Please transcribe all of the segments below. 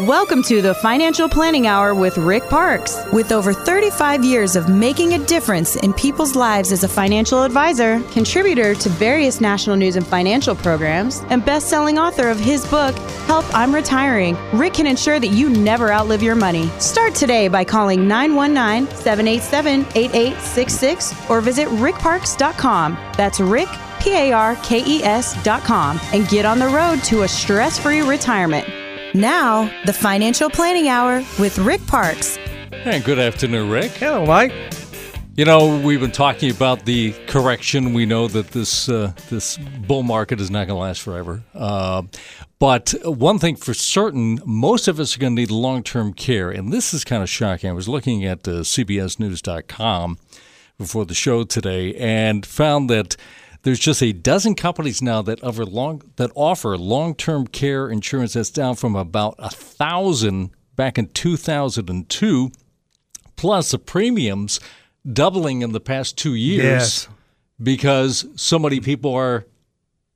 Welcome to the Financial Planning Hour with Rick Parkes. With over 35 years of making a difference in people's lives as a financial advisor, contributor to various national news and financial programs, and best selling author of his book, Help I'm Retiring, Rick can ensure that you never outlive your money. Start today by calling 919 787 8866 or visit rickparkes.com. That's Rick, P A R K E S.com, and get on the road to a stress free retirement. Now, the Financial Planning Hour with Rick Parkes. Hey, good afternoon, Rick. Hello, Mike. You know, we've been talking about the correction. We know that this uh, this bull market is not going to last forever. Uh, but one thing for certain, most of us are going to need long term care, and this is kind of shocking. I was looking at uh, CBSNews.com before the show today and found that there's just a dozen companies now that offer long that offer long-term care insurance. That's down from about a thousand back in 2002. Plus the premiums doubling in the past two years Yes. because so many people are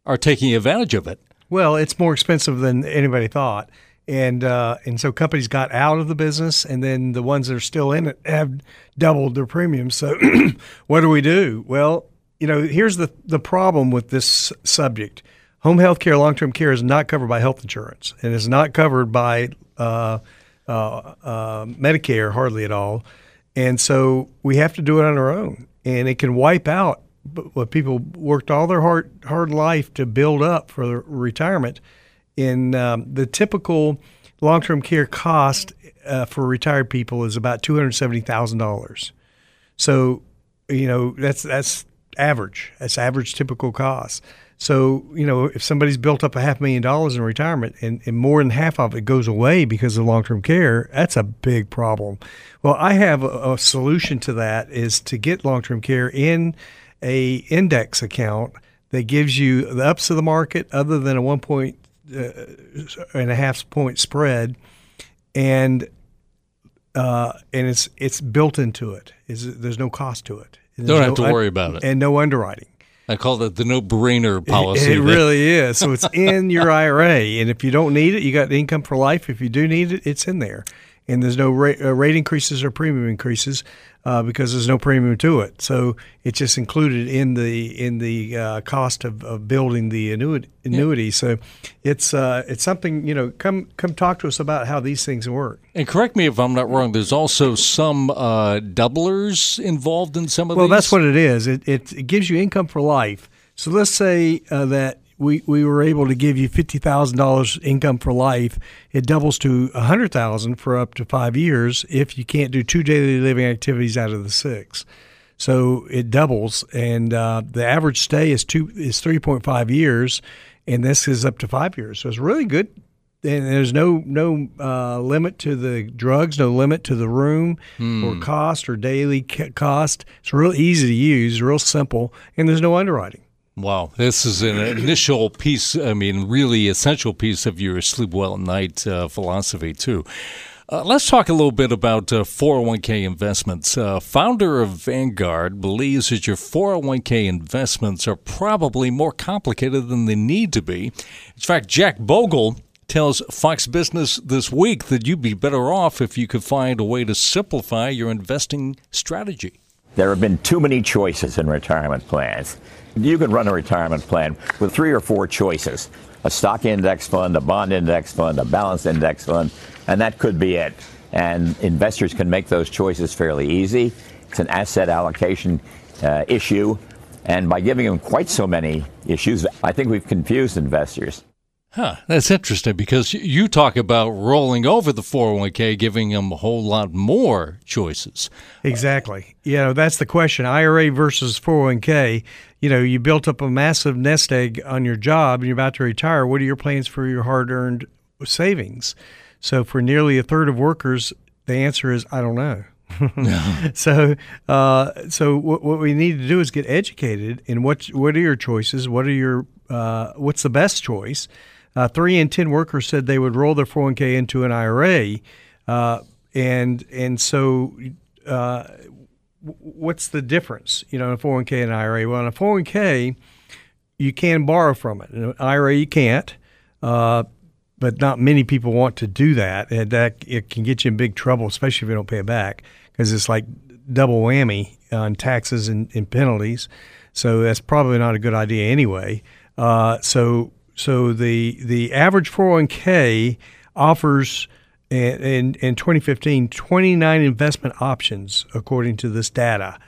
are taking advantage of it. Well, it's more expensive than anybody thought, and uh, and so companies got out of the business, and then the ones that are still in it have doubled their premiums. So, what do we do? Well, you know, here's the the problem with this subject: home health care, long term care is not covered by health insurance, and is not covered by uh, uh, uh, Medicare hardly at all, and so we have to do it on our own, and it can wipe out what people worked all their hard hard life to build up for retirement. In um, the typical long term care cost uh, for retired people is about two hundred seventy thousand dollars. So, you know that's that's average. That's average typical cost. So, you know, if somebody's built up a half million dollars in retirement and, and more than half of it goes away because of long term care, that's a big problem. Well, I have a, a solution to that is to get long term care in a index account that gives you the ups of the market other than a one point uh, and a half point spread, and uh, and it's it's built into it. Is there's no cost to it. Don't there's have no to worry about it. and no underwriting. I call it the no-brainer policy. It that- really is. So it's in your IRA, and if you don't need it, you got income for life. If you do need it, it's in there, and there's no rate, uh, rate increases or premium increases uh, because there's no premium to it. So it's just included in the in the uh, cost of, of building the annuity. annuity. So it's uh, it's something you know. Come come talk to us about how these things work. And correct me if I'm not wrong. There's also some uh, doublers involved in some of Well, these. Well, that's what it is. It, it, it gives you income for life. So let's say uh, that we, we were able to give you fifty thousand dollars income for life. It doubles to a hundred thousand for up to five years if you can't do two daily living activities out of the six. So it doubles, and uh, the average stay is two is three point five years, and this is up to five years. So it's really good and there's no no uh, limit to the drugs, no limit to the room or cost or daily cost. It's real easy to use, real simple, and there's no underwriting. Wow, this is an initial piece, I mean, really essential piece of your sleep well at night uh, philosophy, too. Uh, let's talk a little bit about uh, 401k investments. Uh, founder of Vanguard believes that your 401k investments are probably more complicated than they need to be. In fact, Jack Bogle tells Fox Business this week that you'd be better off if you could find a way to simplify your investing strategy. There have been too many choices in retirement plans. You can run a retirement plan with three or four choices a stock index fund, a bond index fund, a balanced index fund, and that could be it. And investors can make those choices fairly easy. It's an asset allocation uh, issue. And by giving them quite so many issues, I think we've confused investors. Huh, that's interesting because you talk about rolling over the 401k, giving them a whole lot more choices. Exactly. You know, that's the question. IRA versus 401k. You know, you built up a massive nest egg on your job and you're about to retire. What are your plans for your hard earned savings? So, for nearly a third of workers, the answer is I don't know. so, uh, so what, what we need to do is get educated in what what are your choices? What are your uh, what's the best choice? Uh, three in ten workers said they would roll their 401k into an IRA, uh, and and so uh, what's the difference? You know, a 401k and an IRA. Well, in a 401k, you can borrow from it. In an IRA, you can't. Uh, but not many people want to do that, and that it can get you in big trouble, especially if you don't pay it back, because it's like double whammy on taxes and, and, penalties. So that's probably not a good idea anyway. Uh, so so the the average 401k offers in, in 2015 29 investment options according to this data.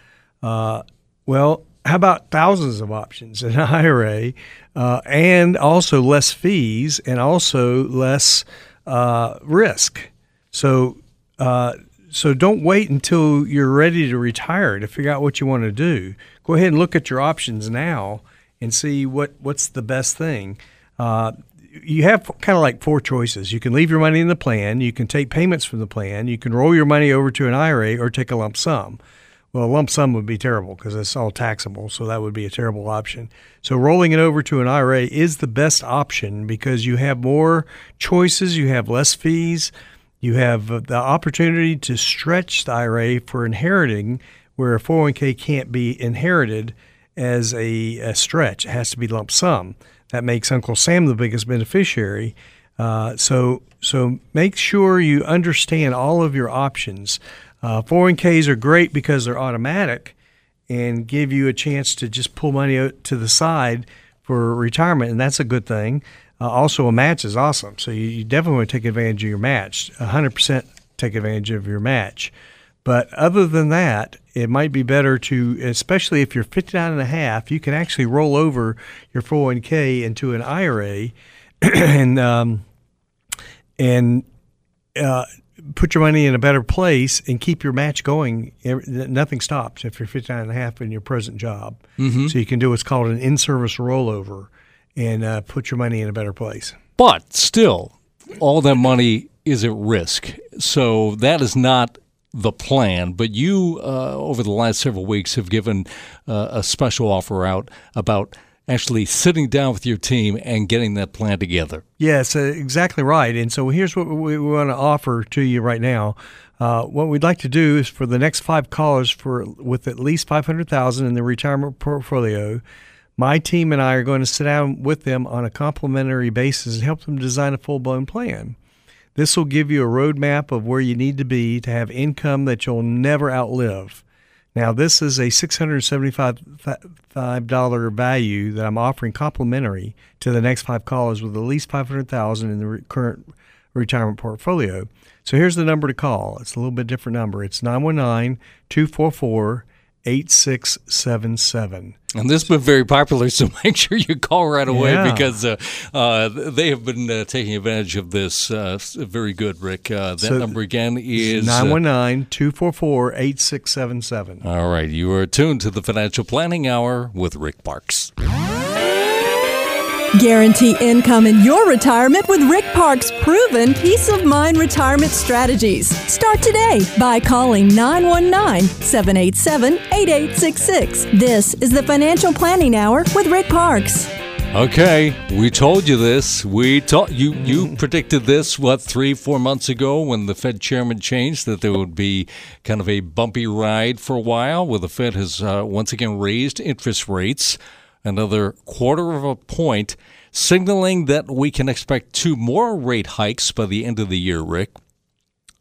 Uh, well, how about thousands of options in an IRA uh, and also less fees and also less uh, risk? So, uh, so don't wait until you're ready to retire to figure out what you want to do. Go ahead and look at your options now and see what, what's the best thing. Uh, you have kind of like four choices. You can leave your money in the plan, you can take payments from the plan, you can roll your money over to an IRA, or take a lump sum. Well, a lump sum would be terrible because it's all taxable, so that would be a terrible option. So, rolling it over to an IRA is the best option because you have more choices, you have less fees, you have uh, the opportunity to stretch the IRA for inheriting, where a 401k can't be inherited as a, a stretch. It has to be lump sum. That makes Uncle Sam the biggest beneficiary. Uh, so, so make sure you understand all of your options. Uh, 401ks are great because they're automatic and give you a chance to just pull money out to the side for retirement, and that's a good thing. Uh, also, a match is awesome, so you, you, definitely want to take advantage of your match. 100% take advantage of your match. But other than that, it might be better to, especially if you're 59 and a half, you can actually roll over your 401k into an IRA and um, and uh, put your money in a better place and keep your match going. Nothing stops if you're 59 and a half in your present job. Mm-hmm. So you can do what's called an in-service rollover and uh, put your money in a better place. But still, all that money is at risk. So that is not the plan. But you, uh, over the last several weeks, have given uh, a special offer out about – actually sitting down with your team and getting that plan together. Yes, uh, exactly right. And so here's what we, want to offer to you right now. Uh, what we'd like to do is for the next five callers for with at least 500,000 in the retirement portfolio, my team and I are going to sit down with them on a complimentary basis and help them design a full-blown plan. This will give you a roadmap of where you need to be to have income that you'll never outlive. Now, this is a $675 value that I'm offering complimentary to the next five callers with at least 500000 in the re- current retirement portfolio. So here's the number to call. It's a little bit different number. It's 919 244 8677. And this has been very popular, so make sure you call right away yeah. because uh, uh, they have been uh, taking advantage of this. Uh, very good, Rick. Uh, that so number again is uh, 919 244 8677. All right. You are tuned to the Financial Planning Hour with Rick Parkes. Guarantee income in your retirement with Rick Park's proven peace of mind retirement strategies. Start today by calling 919 787 8866. This is the Financial Planning Hour with Rick Parkes. Okay, we told you this. We told you you predicted this what three four months ago when the Fed chairman changed that there would be kind of a bumpy ride for a while, where the Fed has uh, once again raised interest rates another quarter of a point, signaling that we can expect two more rate hikes by the end of the year, Rick.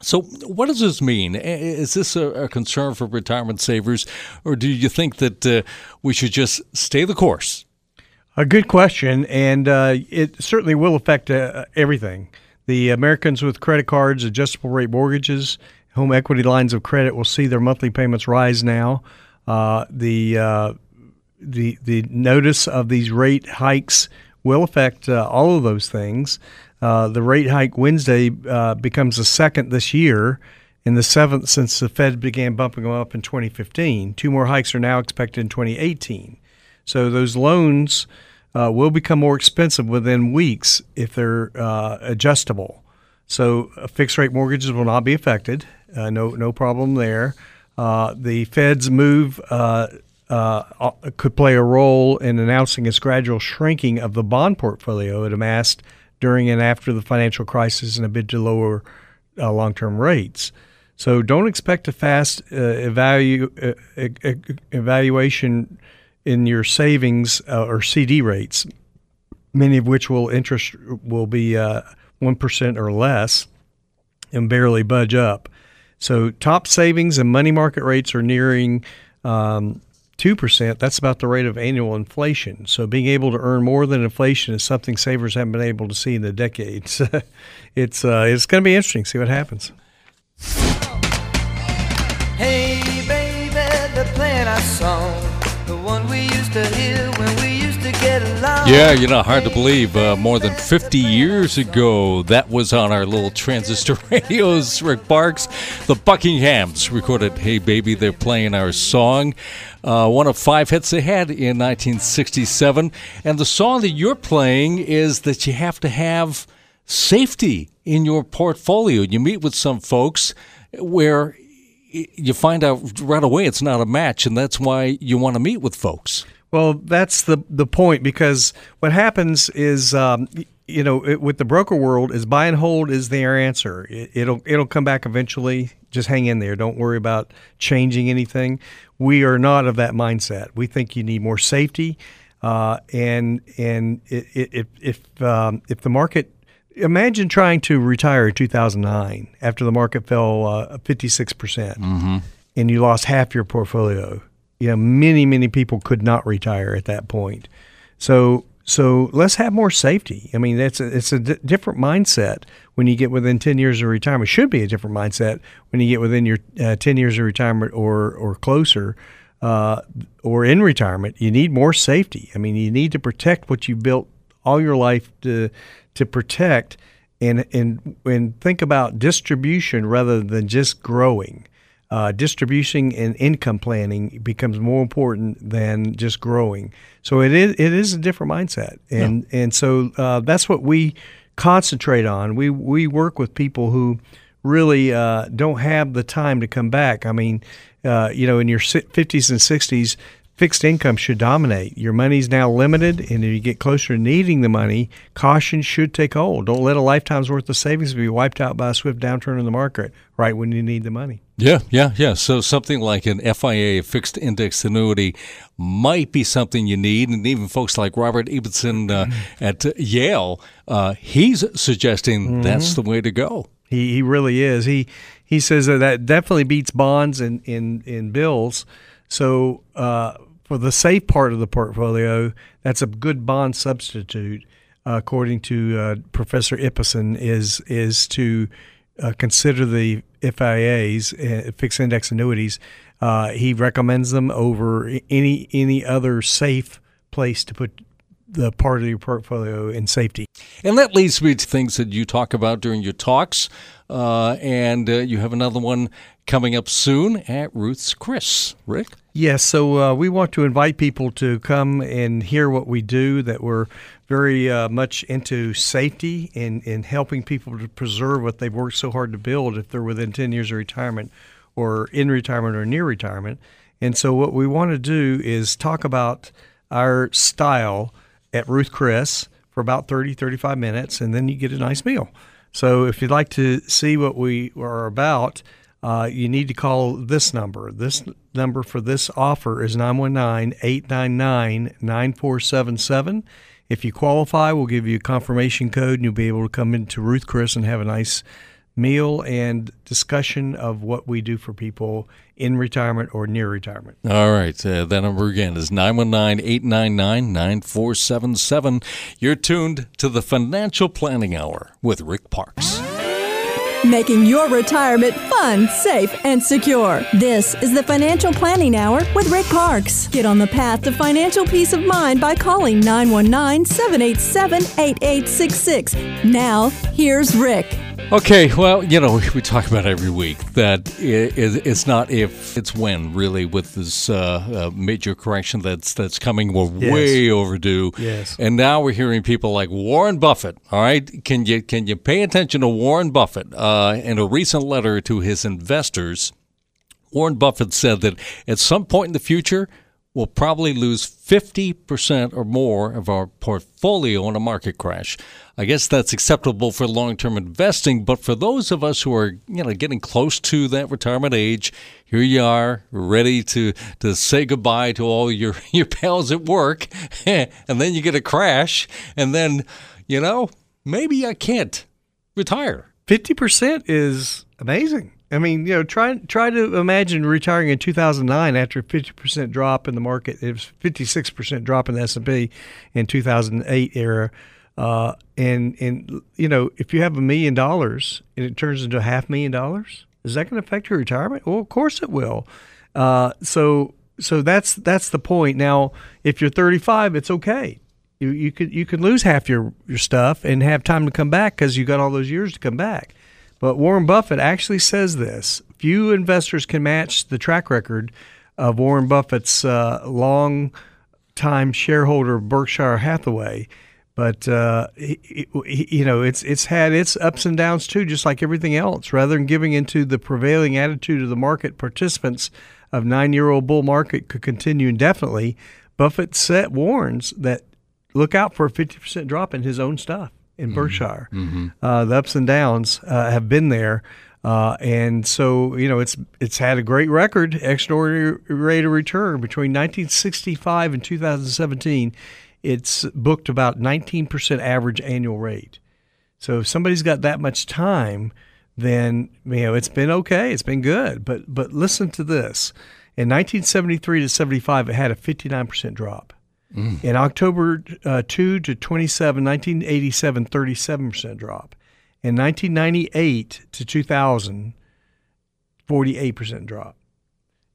So, what does this mean? Is this a, concern for retirement savers, or do you think that uh, we should just stay the course? A good question, and uh, it certainly will affect uh, everything. The Americans with credit cards, adjustable rate mortgages, home equity lines of credit will see their monthly payments rise now. Uh, the uh, the the notice of these rate hikes will affect uh, all of those things. Uh, the rate hike Wednesday uh, becomes the second this year and the seventh since the Fed began bumping them up in 2015. Two more hikes are now expected in 2018. So those loans uh, will become more expensive within weeks if they're uh, adjustable. So uh, fixed rate mortgages will not be affected. no no problem there. the Fed's move uh, uh, could play a role in announcing its gradual shrinking of the bond portfolio it amassed during and after the financial crisis in a bid to lower uh, long term rates. So don't expect a fast uh, evalu- uh, evaluation in your savings uh, or CD rates, many of which will interest will be 1% or less and barely budge up. So top savings and money market rates are nearing um, 2%. That's about the rate of annual inflation. So being able to earn more than inflation is something savers haven't been able to see in the decades. it's uh, it's going to be interesting. See what happens. Hey, baby, playing our song, the one we used to hear when we Yeah, you know, hard to believe. Uh, more than 50 years ago, that was on our little transistor radios, Rick Parkes. The Buckinghams recorded Hey Baby, they're playing our song. Uh, one of five hits they had in 1967. And the song that you're playing is that you have to have safety in your portfolio. You meet with some folks where you find out right away it's not a match, and that's why you want to meet with folks. Well, that's the the point because what happens is, um, you know, it, with the broker world, is buy and hold is their answer. It, it'll it'll come back eventually. Just hang in there. Don't worry about changing anything. We are not of that mindset. We think you need more safety, uh, and and it, it, if um, if the market imagine trying to retire in 2009 after the market fell uh, 56 percent, and you lost half your portfolio. You know, many many people could not retire at that point. So so let's have more safety. I mean, that's a, it's a d- different mindset when you get within 10 years of retirement. It should be a different mindset when you get within your uh, 10 years of retirement or or closer. Uh, or in retirement, you need more safety. I mean, you need to protect what you built all your life to to protect, and and and think about distribution rather than just growing. Uh, distribution and income planning becomes more important than just growing. So it is it is a different mindset, and and so uh, that's what we concentrate on. We we work with people who really uh, don't have the time to come back. I mean, uh, you know, in your 50s and 60s, fixed income should dominate. Your money's now limited, and if you get closer to needing the money, caution should take hold. Don't let a lifetime's worth of savings be wiped out by a swift downturn in the market right when you need the money. Yeah, yeah, yeah. So something like an FIA, fixed index annuity, might be something you need. And even folks like Robert Ibbotson uh, at Yale, uh, he's suggesting that's the way to go. He, he really is. He he says that that definitely beats bonds and in, in bills. So uh, for the safe part of the portfolio, that's a good bond substitute, uh, according to uh, Professor Ibbotson, is is to uh, consider the FIAs, uh, fixed index annuities. Uh, he recommends them over any any other safe place to put the part of your portfolio in safety. And that leads me to things that you talk about during your talks. Uh, and uh, you have another one coming up soon at Ruth's Chris. Rick? Yes, so uh, we want to invite people to come and hear what we do, that we're very uh, much into safety and, and helping people to preserve what they've worked so hard to build if they're within 10 years of retirement or in retirement or near retirement. And so, what we want to do is talk about our style at Ruth Chris for about 30, 35 minutes, and then you get a nice meal. So, if you'd like to see what we are about, uh, you need to call this number. This number for this offer is 919 899 9477. If you qualify, we'll give you a confirmation code and you'll be able to come into Ruth Chris and have a nice meal and discussion of what we do for people in retirement or near retirement. All right. Uh, that number again is 919 899 9477. You're tuned to the Financial Planning Hour with Rick Parkes. Making your retirement fun, safe, and secure. This is the Financial Planning Hour with Rick Parkes. Get on the path to financial peace of mind by calling 919 787 8866. Now, here's Rick. Okay, well, you know, we talk about every week that it's not if, it's when, really, with this uh, uh, major correction that's that's coming. We're Yes. way overdue. Yes. And now we're hearing people like Warren Buffett. All right, can you can you pay attention to Warren Buffett? Uh, in a recent letter to his investors, Warren Buffett said that at some point in the future, we'll probably lose 50% or more of our portfolio in a market crash. I guess that's acceptable for long-term investing, but for those of us who are, you know, getting close to that retirement age, here you are, ready to to say goodbye to all your your pals at work, and then you get a crash, and then, you know, maybe I can't retire. Fifty percent is amazing. I mean, you know, try try to imagine retiring in 2009 after a 50 percent drop in the market. It was 56 percent drop in the S and P in 2008 era. Uh, and and you know, if you have a million dollars and it turns into a half million dollars, is that going to affect your retirement? Well, of course it will. Uh, so so that's that's the point. Now, if you're 35, it's okay. You you could you could lose half your your stuff and have time to come back because you got all those years to come back. But Warren Buffett actually says this: few investors can match the track record of Warren Buffett's uh, long time shareholder Berkshire Hathaway. But uh, you know, it's it's had its ups and downs too, just like everything else. Rather than giving into the prevailing attitude of the market participants of nine-year-old bull market could continue indefinitely, Buffett set warns that look out for a 50% drop in his own stuff in Mm-hmm. Berkshire. Uh, the ups and downs uh, have been there. Uh, and so, you know, it's it's had a great record, extraordinary rate of return between 1965 and 2017. It's booked about 19% average annual rate. So if somebody's got that much time, then you know it's been okay, it's been good. But but listen to this: in 1973 to 75, it had a 59 percent drop. In October uh, 2 to 27, 1987, 37 percent drop. In 1998 to 2000, 48 percent drop.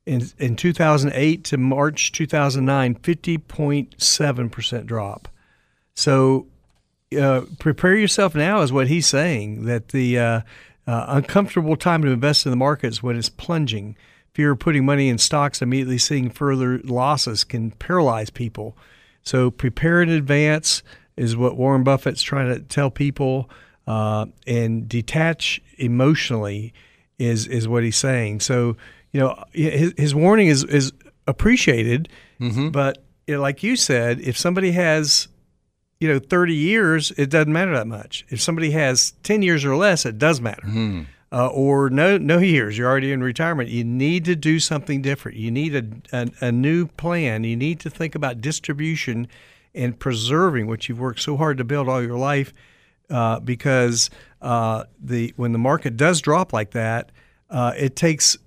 In, in 2008 to March 2009, 50.7 percent drop. So uh, prepare yourself now is what he's saying that the uh, uh, uncomfortable time to invest in the markets when it's plunging fear of putting money in stocks immediately seeing further losses can paralyze people so prepare in advance is what warren buffett's trying to tell people uh, and detach emotionally is is what he's saying so you know his, his warning is is appreciated but you know, like you said if somebody has you know, 30 years, it doesn't matter that much. If somebody has 10 years or less, it does matter. Uh, or no, no years, you're already in retirement. You need to do something different. You need a, a, a new plan. You need to think about distribution and preserving what you've worked so hard to build all your life. Uh, because uh, the when the market does drop like that, uh, it takes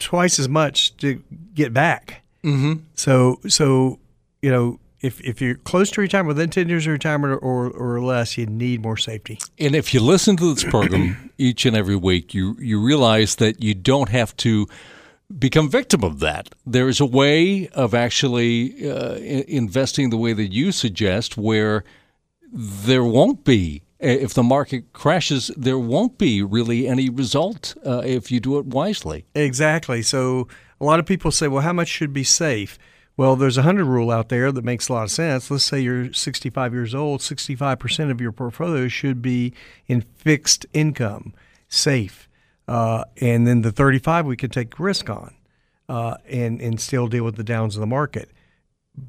twice as much to get back. Mm-hmm. So so you know if if you're close to retirement, within ten years of retirement or or less, you need more safety. And if you listen to this program each and every week, you you realize that you don't have to become victim of that. There is a way of actually uh, investing the way that you suggest, where there won't be. If the market crashes, there won't be really any result uh, if you do it wisely. Exactly. So a lot of people say, well, how much should be safe? Well, there's a hundred rule out there that makes a lot of sense. Let's say you're 65 years old, 65% of your portfolio should be in fixed income, safe, uh, and then the 35 we could take risk on, uh, and and still deal with the downs of the market.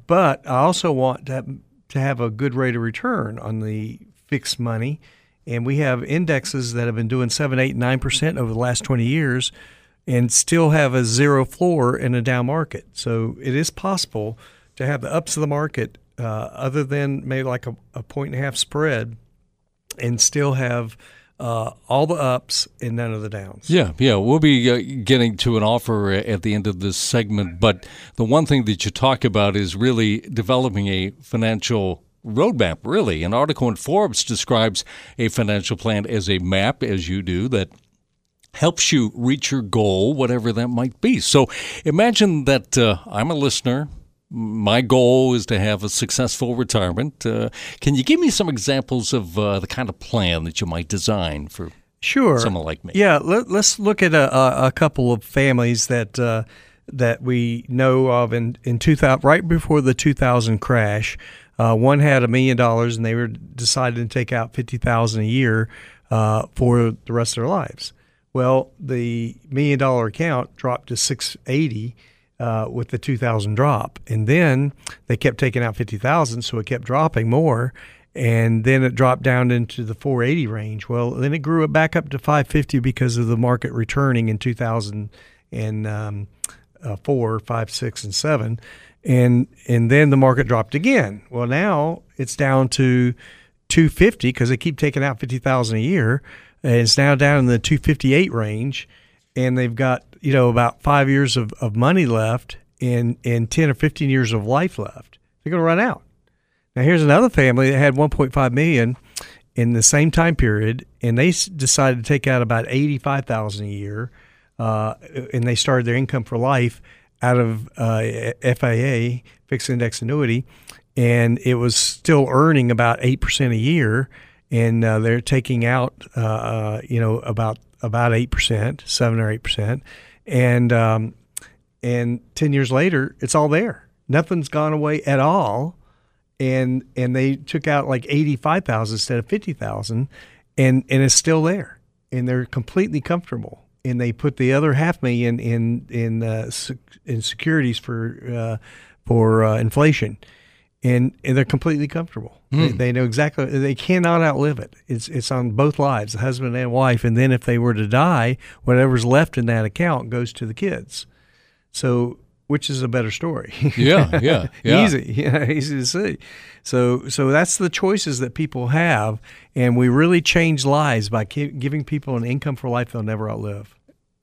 But I also want to to have a good rate of return on the fixed money. And we have indexes that have been doing 7, 8, 9% over the last 20 years and still have a zero floor in a down market. So it is possible to have the ups of the market, uh, other than maybe like a, a point and a half spread, and still have uh, all the ups and none of the downs. Yeah, yeah. We'll be uh, getting to an offer at the end of this segment, but the one thing that you talk about is really developing a financial roadmap, really. An article in Forbes describes a financial plan as a map, as you do, that helps you reach your goal, whatever that might be. So imagine that uh, I'm a listener. My goal is to have a successful retirement. Uh, can you give me some examples of uh, the kind of plan that you might design for Sure. someone like me? Yeah, let, us look at a, a, couple of families that uh, that we know of in in 2000, right before the 2000 crash. Uh, one had a million dollars, and they were decided to take out fifty thousand a year uh, for the rest of their lives. Well, the million dollar account dropped to six eighty uh, with the two thousand drop, and then they kept taking out fifty thousand, so it kept dropping more and then it dropped down into the 480 range. Well, then it grew it back up to 550 because of the market returning in 2004, 5, 6, and 7. And and then the market dropped again. Well, now it's down to 250 because they keep taking out 50,000 a year. And it's now down in the 258 range, and they've got you know about five years of, of money left and and 10 or 15 years of life left. They're going to run out. Now here's another family that had 1.5 million in the same time period, and they decided to take out about 85,000 a year, uh, and they started their income for life out of uh, FIA, fixed index annuity, and it was still earning about eight percent a year, and uh, they're taking out uh, uh you know about about eight percent, seven or eight percent, and um, and ten years later, it's all there. Nothing's gone away at all, and and they took out like eighty five thousand instead of fifty thousand, and and it's still there, and they're completely comfortable. And they put the other half million in in uh, in securities for uh, for uh, inflation and, and they're completely comfortable. Mm. They, hmm. they, know exactly they cannot outlive it. It's it's on both lives, the husband and wife. And then if they were to die, whatever's left in that account goes to the kids. So which is a better story? Yeah, yeah, yeah. easy, yeah, easy to see. So so that's the choices that people have, and we really change lives by giving people an income for life they'll never outlive.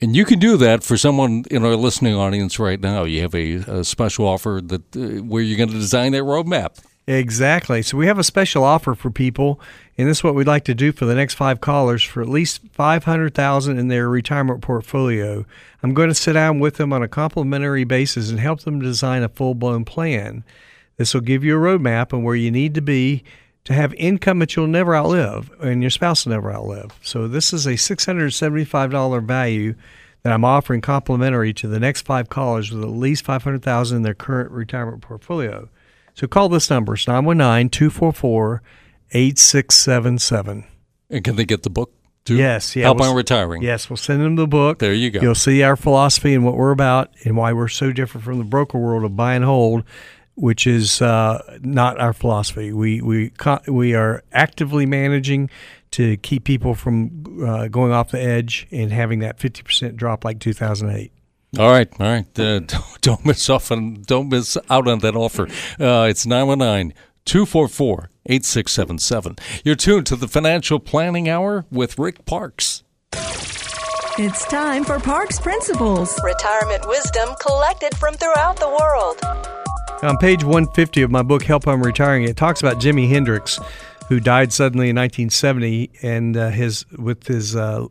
And you can do that for someone in our listening audience right now. You have a, a special offer that uh, where you're going to design that roadmap. Exactly. So we have a special offer for people, and this is what we'd like to do for the next five callers for at least five hundred thousand in their retirement portfolio. I'm going to sit down with them on a complimentary basis and help them design a full blown plan. This will give you a roadmap on where you need to be to have income that you'll never outlive and your spouse will never outlive. So this is a $675 value that I'm offering complimentary to the next five callers with at least 500,000 in their current retirement portfolio. So call this number. It's 919-244-8677. And can they get the book? Too? Yes, yeah. Help we'll, on retiring. Yes, we'll send them the book. There you go. You'll see our philosophy and what we're about and why we're so different from the broker world of buy and hold which is uh, not our philosophy. We we we are actively managing to keep people from uh, going off the edge and having that fifty percent drop like two thousand eight. All right, all right. Uh, don't miss off on, don't miss out on that offer. Uh, it's 919 244 8677. You're tuned to the Financial Planning Hour with Rick Parkes. It's time for Parkes Principles. Retirement wisdom collected from throughout the world. On page 150 of my book, Help I'm Retiring, it talks about Jimi Hendrix, who died suddenly in 1970, and uh, his with his uh,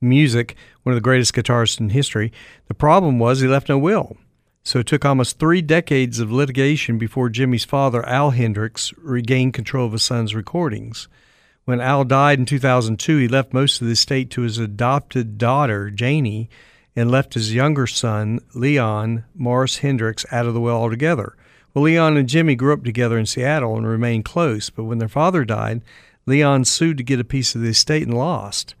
music, one of the greatest guitarists in history. The problem was he left no will. So it took almost three decades of litigation before Jimi's father, Al Hendrix, regained control of his son's recordings. When Al died in 2002, he left most of the estate to his adopted daughter, Janie, and left his younger son, Leon Morris Hendrix, out of the will altogether. Well, Leon and Jimi grew up together in Seattle and remained close, but when their father died, Leon sued to get a piece of the estate and lost.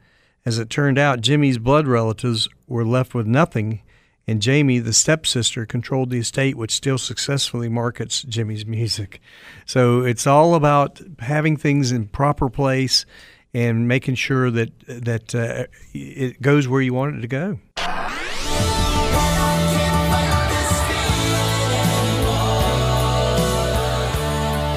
As it turned out, Jimi's blood relatives were left with nothing, and Jamie, the stepsister, controlled the estate, which still successfully markets Jimi's music. So it's all about having things in proper place and making sure that that uh, it goes where you want it to go.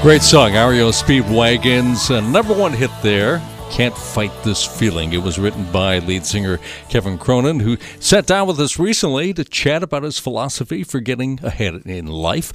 Great song, REO Speedwagon's uh, number one hit there. Can't Fight This Feeling. It was written by lead singer Kevin Cronin, who sat down with us recently to chat about his philosophy for getting ahead in life.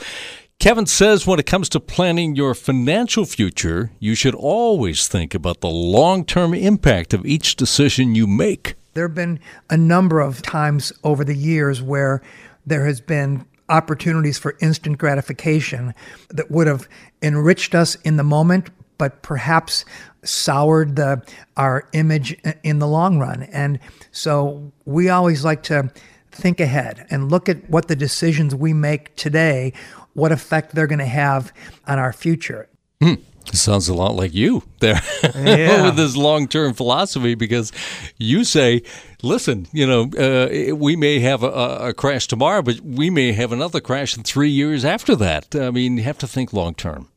Kevin says when it comes to planning your financial future, you should always think about the long term impact of each decision you make. There have been a number of times over the years where there has been opportunities for instant gratification that would have enriched us in the moment, but perhaps soured the, our image in the long run. And so we always like to think ahead and look at what the decisions we make today, what effect they're going to have on our future. Hmm. Hmm. Sounds a lot like you there yeah. with this long term philosophy because you say, listen, you know, uh, we may have a, a, crash tomorrow, but we may have another crash in three years after that. I mean, you have to think long term.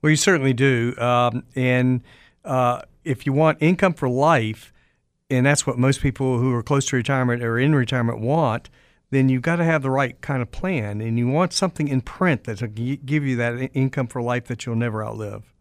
Well, you certainly do. Um, and uh, if you want income for life, and that's what most people who are close to retirement or in retirement want, then you've got to have the right kind of plan, and you want something in print that will give you that income for life that you'll never outlive.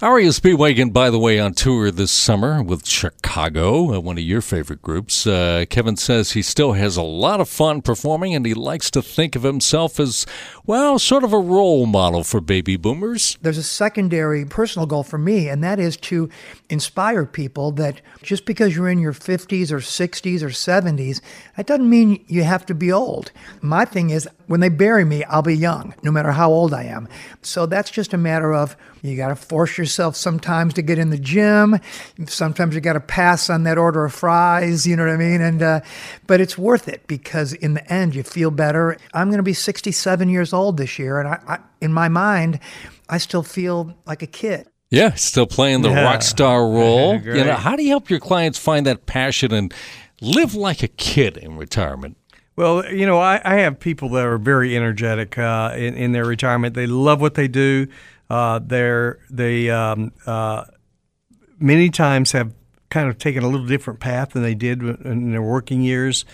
REO Speedwagon, by the way, on tour this summer with Chicago, uh, one of your favorite groups. Uh, Kevin says he still has a lot of fun performing and he likes to think of himself as, well, sort of a role model for baby boomers. There's a secondary personal goal for me, and that is to inspire people that just because you're in your 50s or 60s or 70s, that doesn't mean you have to be old. My thing is, when they bury me, I'll be young, no matter how old I am. So that's just a matter of you got to force yourself sometimes to get in the gym. Sometimes you got to pass on that order of fries. You know what I mean? And uh, but it's worth it because in the end you feel better. I'm going to be 67 years old this year, and I, I, in my mind, I still feel like a kid. Yeah, still playing the Yeah. rock star role. you know, how do you help your clients find that passion and live like a kid in retirement? Well, you know, I, I have people that are very energetic uh, in, in their retirement. They love what they do. Uh, they're they um, uh, many times have kind of taken a little different path than they did in their working years,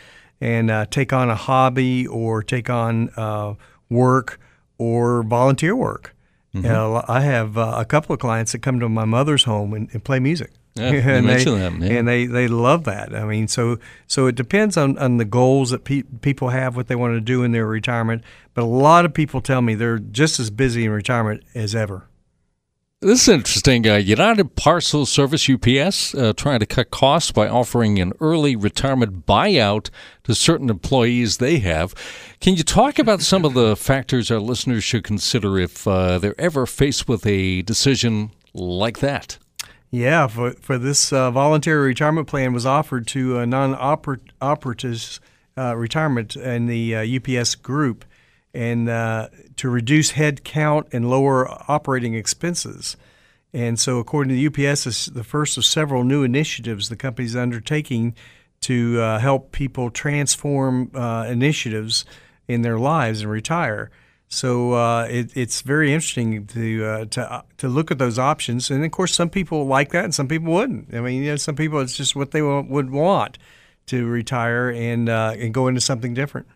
and uh, take on a hobby or take on uh, work or volunteer work. Uh, I have uh, a couple of clients that come to my mother's home and, and play music. Yeah, and they, yeah. and they, they love that. I mean, so so it depends on, on the goals that pe- people have, what they want to do in their retirement. But a lot of people tell me they're just as busy in retirement as ever. This is interesting. Uh, United Parcel Service UPS uh, trying to cut costs by offering an early retirement buyout to certain employees they have. Can you talk about some of the factors our listeners should consider if uh, they're ever faced with a decision like that? Yeah, for for this uh, voluntary retirement plan was offered to uh, non-operatives uh, retirement in the uh, UPS group, and uh, to reduce head count and lower operating expenses. And so, according to the UPS, it's the first of several new initiatives the company's undertaking to uh, help people transform uh, initiatives in their lives and retire. So uh, it, it's very interesting to uh, to to look at those options, and of course, some people like that, and some people wouldn't. I mean, you know, some people it's just what they wa- would want to retire and uh, and go into something different.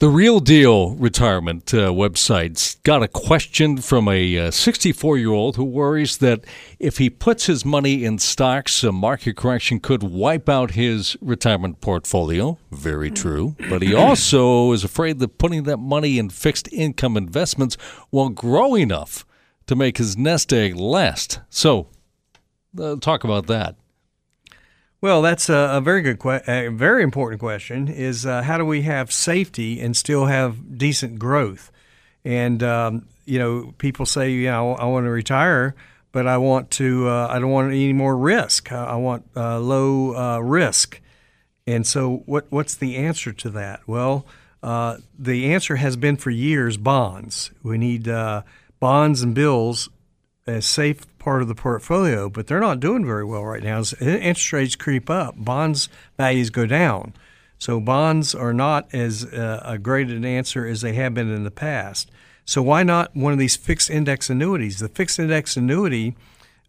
The Real Deal Retirement uh, website's got a question from a 64 year old who worries that if he puts his money in stocks, a market correction could wipe out his retirement portfolio. Very true. But he also is afraid that putting that money in fixed income investments won't grow enough to make his nest egg last. So, uh, talk about that. Well, that's a, a very good, que- a very important question. Is uh, how do we have safety and still have decent growth? And um, you know, people say, you know, I want to retire, but I want to, uh, I don't want any more risk. I, I want uh, low uh, risk. And so, what what's the answer to that? Well, uh, the answer has been for years bonds. We need uh, bonds and bills a safe part of the portfolio, but they're not doing very well right now. As interest rates creep up, bonds values go down. So bonds are not as uh, a great an answer as they have been in the past. So why not one of these fixed index annuities? The fixed index annuity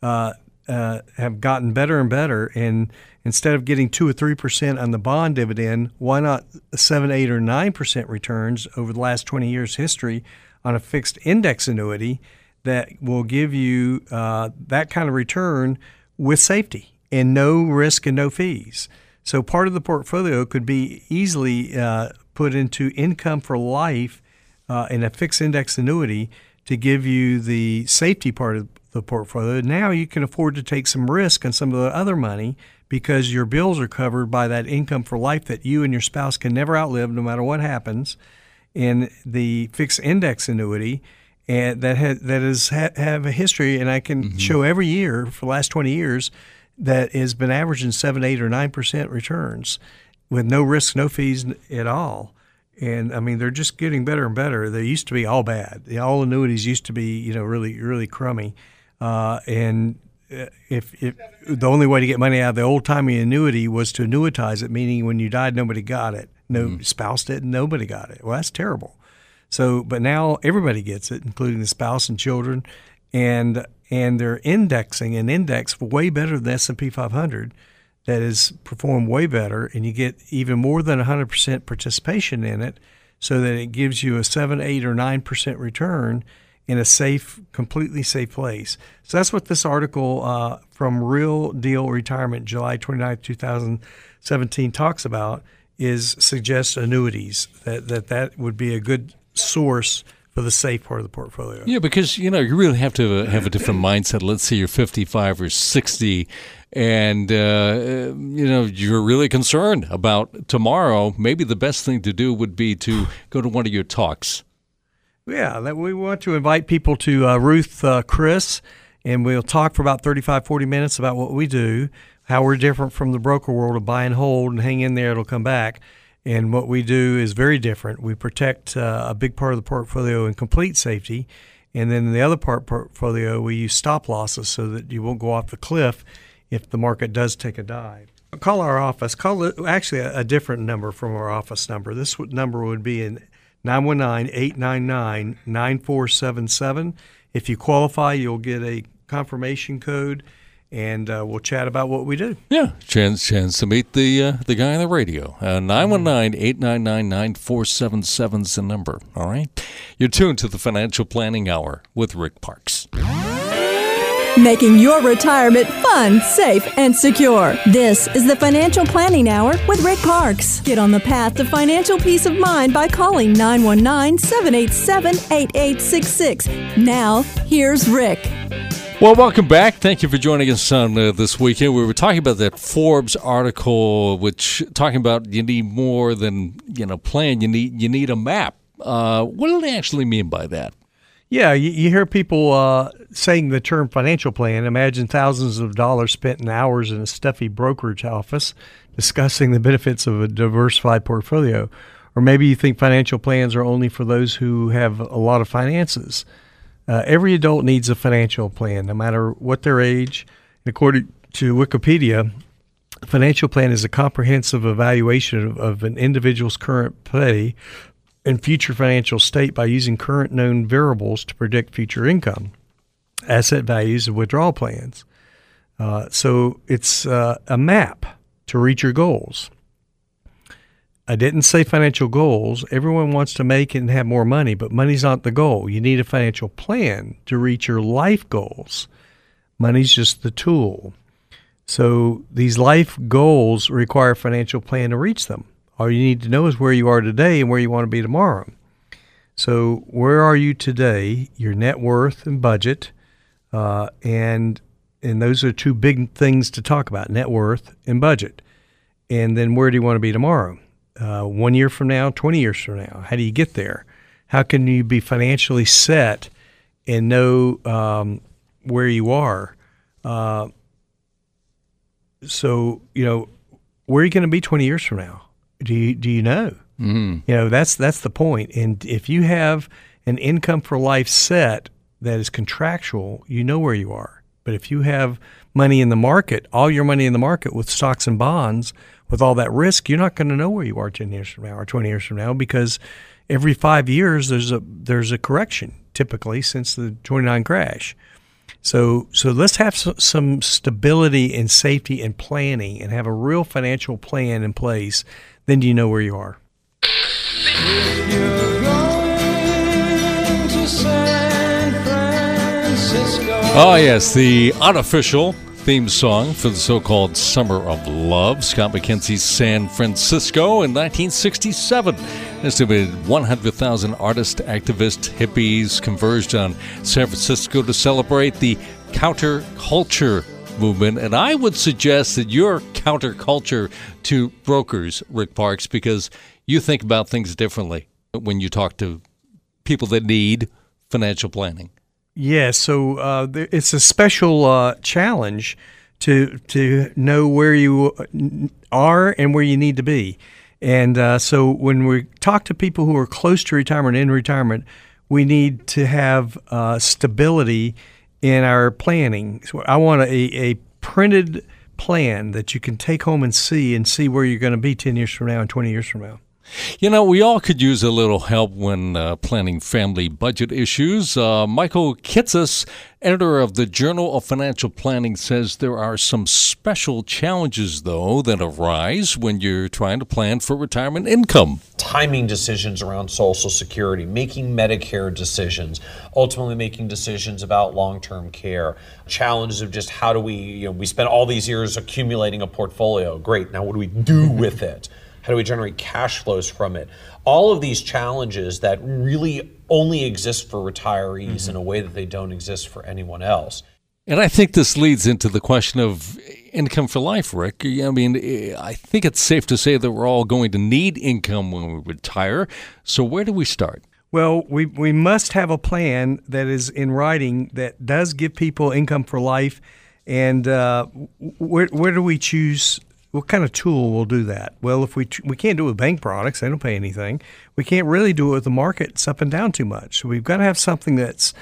uh, uh, have gotten better and better, and instead of getting two or three percent on the bond dividend, why not seven, eight, or nine percent returns over the last twenty years history on a fixed index annuity? That will give you uh, that kind of return with safety and no risk and no fees. So part of the portfolio could be easily uh, put into income for life uh, in a fixed index annuity to give you the safety part of the portfolio. Now you can afford to take some risk on some of the other money because your bills are covered by that income for life that you and your spouse can never outlive no matter what happens. In the fixed index annuity, and that ha- that is ha- have a history, and I can show every year for the last twenty years that has been averaging seven, eight, or nine percent returns with no risk, no fees at all. And I mean, they're just getting better and better. They used to be all bad. The all annuities used to be, you know, really, really crummy. Uh, and uh, if, if the only way to get money out of the old timey annuity was to annuitize it, meaning when you died, nobody got it. No spouse didn't. nobody got it. Well, that's terrible. So, but now everybody gets it, including the spouse and children, and and they're indexing an index way better than the S and P 500 that has performed way better, and you get even more than 100% participation in it, so that it gives you a seven, eight, or nine percent return. in a safe, completely safe place. So that's what this article uh, from Real Deal Retirement, July 29, 2017, talks about. Is suggests annuities that that that would be a good source for the safe part of the portfolio. Yeah, because you know you really have to have a different mindset. Let's say you're 55 or 60, and uh, you know you're really concerned about tomorrow. Maybe the best thing to do would be to go to one of your talks. Yeah, that we want to invite people to uh, Ruth uh, Chris, and we'll talk for about 35, 40 minutes about what we do, how we're different from the broker world of buy and hold and hang in there, it'll come back. And what we do is very different. We protect uh, a big part of the portfolio in complete safety. And then the other part portfolio, we use stop losses so that you won't go off the cliff if the market does take a dive. Call our office. Call actually a, a different number from our office number. This number would be in 919 899 9477. If you qualify, you'll get a confirmation code and uh, we'll chat about what we do. Yeah, chance chance to meet the uh, the guy on the radio. Uh, 919-899-9477 is the number. All right, you're tuned to the Financial Planning Hour with Rick Parkes. Making your retirement fun, safe, and secure. This is the Financial Planning Hour with Rick Parkes. Get on the path to financial peace of mind by calling 919 787 8866. Now, here's Rick. Well, welcome back. Thank you for joining us on uh, this weekend. We were talking about that Forbes article, which talking about you need more than you know plan. You need you need a map. Uh, what do they actually mean by that? Yeah, you, you hear people uh, saying the term financial plan. Imagine thousands of dollars spent in hours in a stuffy brokerage office discussing the benefits of a diversified portfolio. Or maybe you think financial plans are only for those who have a lot of finances. Uh, every adult needs a financial plan, no matter what their age. And according to Wikipedia, a financial plan is a comprehensive evaluation of, of an individual's current pay and future financial state by using current known variables to predict future income, asset values, and withdrawal plans. Uh, so it's uh, a map to reach your goals. I didn't say financial goals. Everyone wants to make and have more money, but money's not the goal. You need a financial plan to reach your life goals. Money's just the tool. So these life goals require a financial plan to reach them. All you need to know is where you are today and where you want to be tomorrow. So where are you today? Your net worth and budget, uh, and and those are two big things to talk about: net worth and budget. And then where do you want to be tomorrow? Uh, one year from now, 20 years from now? How do you get there? How can you be financially set and know um, where you are? Uh, so, you know, where are you going to be 20 years from now? Do you, do you know? Mm-hmm. You know, that's, that's the point. And if you have an income for life set that is contractual, you know where you are. But if you have money in the market, all your money in the market with stocks and bonds, with all that risk, you're not going to know where you are 10 years from now or 20 years from now because every five years there's a there's a correction typically since the 29 crash. So so let's have some stability and safety and planning and have a real financial plan in place. Then you know where you are. Oh yes, the unofficial theme song for the so called Summer of Love. Scott McKenzie's San Francisco in 1967. Estimated 100,000 artists, activists, hippies converged on San Francisco to celebrate the counterculture movement. And I would suggest that you're counterculture to brokers, Rick Parkes, because you think about things differently when you talk to people that need financial planning. Yes, so uh, it's a special uh, challenge to to know where you are and where you need to be. And uh, so when we talk to people who are close to retirement in retirement, we need to have uh, stability in our planning. So I want a, a printed plan that you can take home and see and see where you're going to be 10 years from now and 20 years from now. You know, we all could use a little help when uh, planning family budget issues. Uh, Michael Kitces, editor of the Journal of Financial Planning, says there are some special challenges, though, that arise when you're trying to plan for retirement income. timing decisions around Social Security, making Medicare decisions, ultimately making decisions about long term care, challenges of just how do we, you know, we spent all these years accumulating a portfolio. Great, now what do we do with it? How do we generate cash flows from it? All of these challenges that really only exist for retirees mm-hmm. in a way that they don't exist for anyone else. And I think this leads into the question of income for life, Rick. I mean, I think it's safe to say that we're all going to need income when we retire. So, where do we start? Well, we, we must have a plan that is in writing that does give people income for life. And uh, where, where do we choose? What kind of tool will do that? Well, if we we can't do it with bank products, they don't pay anything. We can't really do it with the markets up and down too much. So we've got to have something that's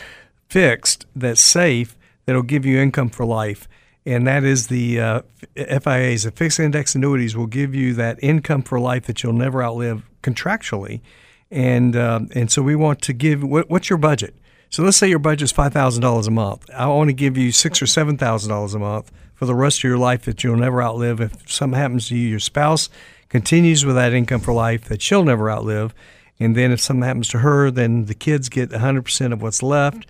fixed, that's safe, that'll give you income for life. And that is the uh, FIAs, the fixed index annuities, will give you that income for life that you'll never outlive contractually. And um, and so we want to give. What, what's your budget? So let's say your budget is five thousand dollars a month. I want to give you six or seven thousand dollars a month for the rest of your life that you'll never outlive. If something happens to you, your spouse continues with that income for life that she'll never outlive. And then if something happens to her, then the kids get 100% of what's left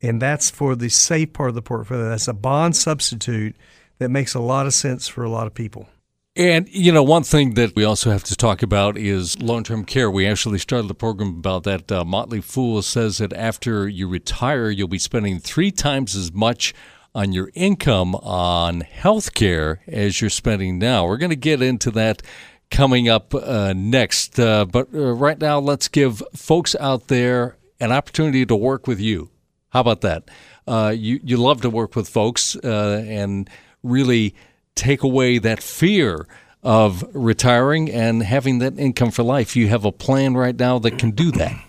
and that's for the safe part of the portfolio. That's a bond substitute that makes a lot of sense for a lot of people. And, you know, one thing that we also have to talk about is long term care. We actually started the program about that. Uh, Motley Fool says that after you retire, you'll be spending three times as much on your income on health care as you're spending now. We're going to get into that coming up uh, next. Uh, but uh, right now, let's give folks out there an opportunity to work with you. How about that? Uh, you you love to work with folks uh, and really take away that fear of retiring and having that income for life. You have a plan right now that can do that.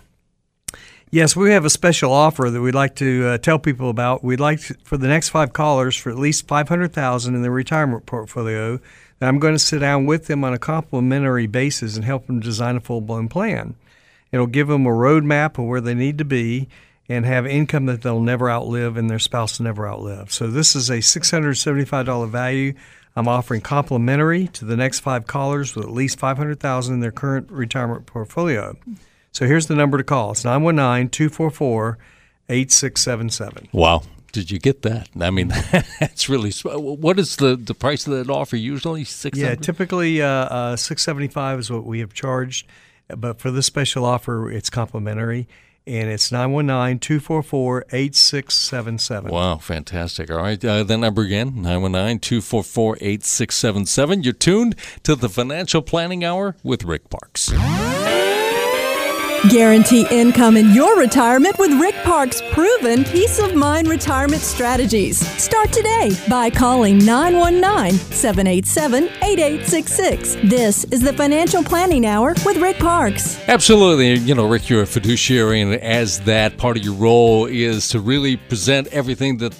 Yes, we have a special offer that we'd like to uh, tell people about. We'd like to, for the next five callers for at least five hundred thousand in their retirement portfolio. That I'm going to sit down with them on a complimentary basis and help them design a full blown plan. It'll give them a roadmap of where they need to be and have income that they'll never outlive and their spouse will never outlive. So this is a $675 value. I'm offering complimentary to the next five callers with at least 500,000 in their current retirement portfolio. So here's the number to call. It's 919-244-8677. Wow. Did you get that? I mean, that's really. What is the, the price of that offer usually? Six. Yeah, typically uh, uh, six seventy five is what we have charged, but for this special offer, it's complimentary and it's 919-244-8677. Wow, fantastic. All right, uh, that number again, 919-244-8677. You're tuned to the Financial Planning Hour with Rick Parkes. Guarantee income in your retirement with Rick Parkes' proven peace of mind retirement strategies. Start today by calling 919 787 8866. This is the Financial Planning Hour with Rick Parkes. Absolutely. You know, Rick, you're a fiduciary, and as that, part of your role is to really present everything that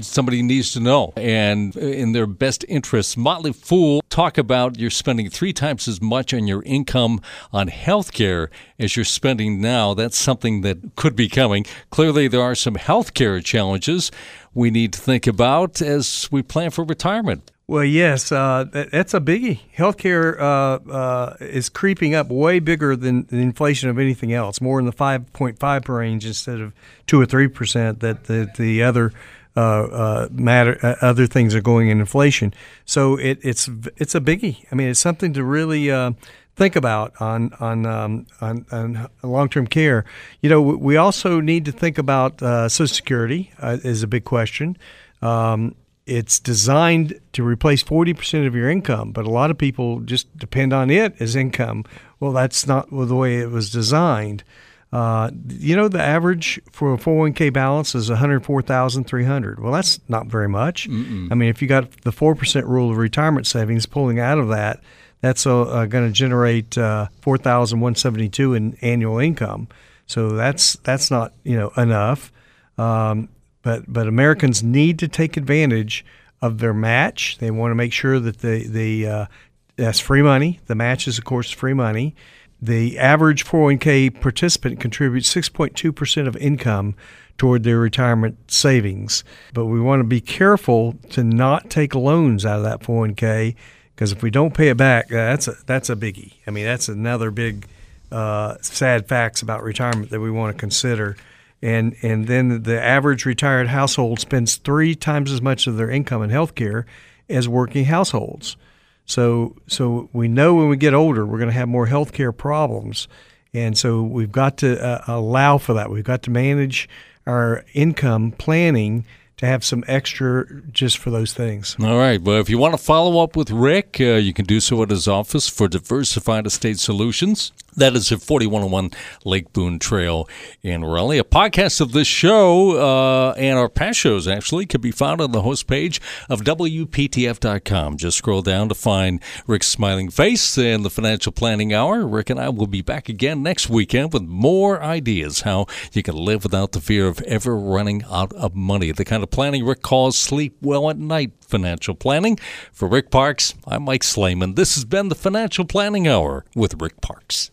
somebody needs to know and in their best interests. Motley Fool talk about you're spending three times as much on your income on health care as you're spending now. That's something that could be coming. Clearly, there are some health care challenges we need to think about as we plan for retirement. Well, yes, uh, that's a biggie. Healthcare uh, uh, is creeping up way bigger than the inflation of anything else, more in the 5.5 range instead of 2 or 3% that the, the other matter uh, other things are going in inflation. So it, it's it's a biggie. I mean, it's something to really uh, think about on on um, on, on long term care. You know, we also need to think about uh, Social Security uh, is a big question. Um, it's designed to replace 40% of your income, but a lot of people just depend on it as income. Well, that's not the way it was designed. Uh, you know, the average for a 401k balance is 104,300. Well, that's not very much. Mm-mm. I mean, if you got the 4% rule of retirement savings pulling out of that, that's uh, uh, going to generate uh, 4,172 in annual income. So that's that's not, you know, enough. Um, but but Americans need to take advantage of their match. They want to make sure that the the uh, that's free money. The match is of course free money. The average 401k participant contributes 6.2% of income toward their retirement savings. But we want to be careful to not take loans out of that 401k because if we don't pay it back, that's a, that's a biggie. I mean, that's another big uh, sad facts about retirement that we want to consider. And, and then the average retired household spends three times as much of their income in health care as working households. So, so we know when we get older, we're going to have more health care problems. And so we've got to uh, allow for that. We've got to manage our income planning to have some extra just for those things. All right. Well, if you want to follow up with Rick, uh, you can do so at his office for Diversified Estate Solutions. That is at 4101 Lake Boone Trail in Raleigh. A podcast of this show uh, and our past shows actually can be found on the host page of WPTF.com. Just scroll down to find Rick's smiling face and the Financial Planning Hour. Rick and I will be back again next weekend with more ideas how you can live without the fear of ever running out of money. The kind of planning Rick calls sleep well at night financial planning. For Rick Parkes, I'm Mike Slayman. This has been the Financial Planning Hour with Rick Parkes.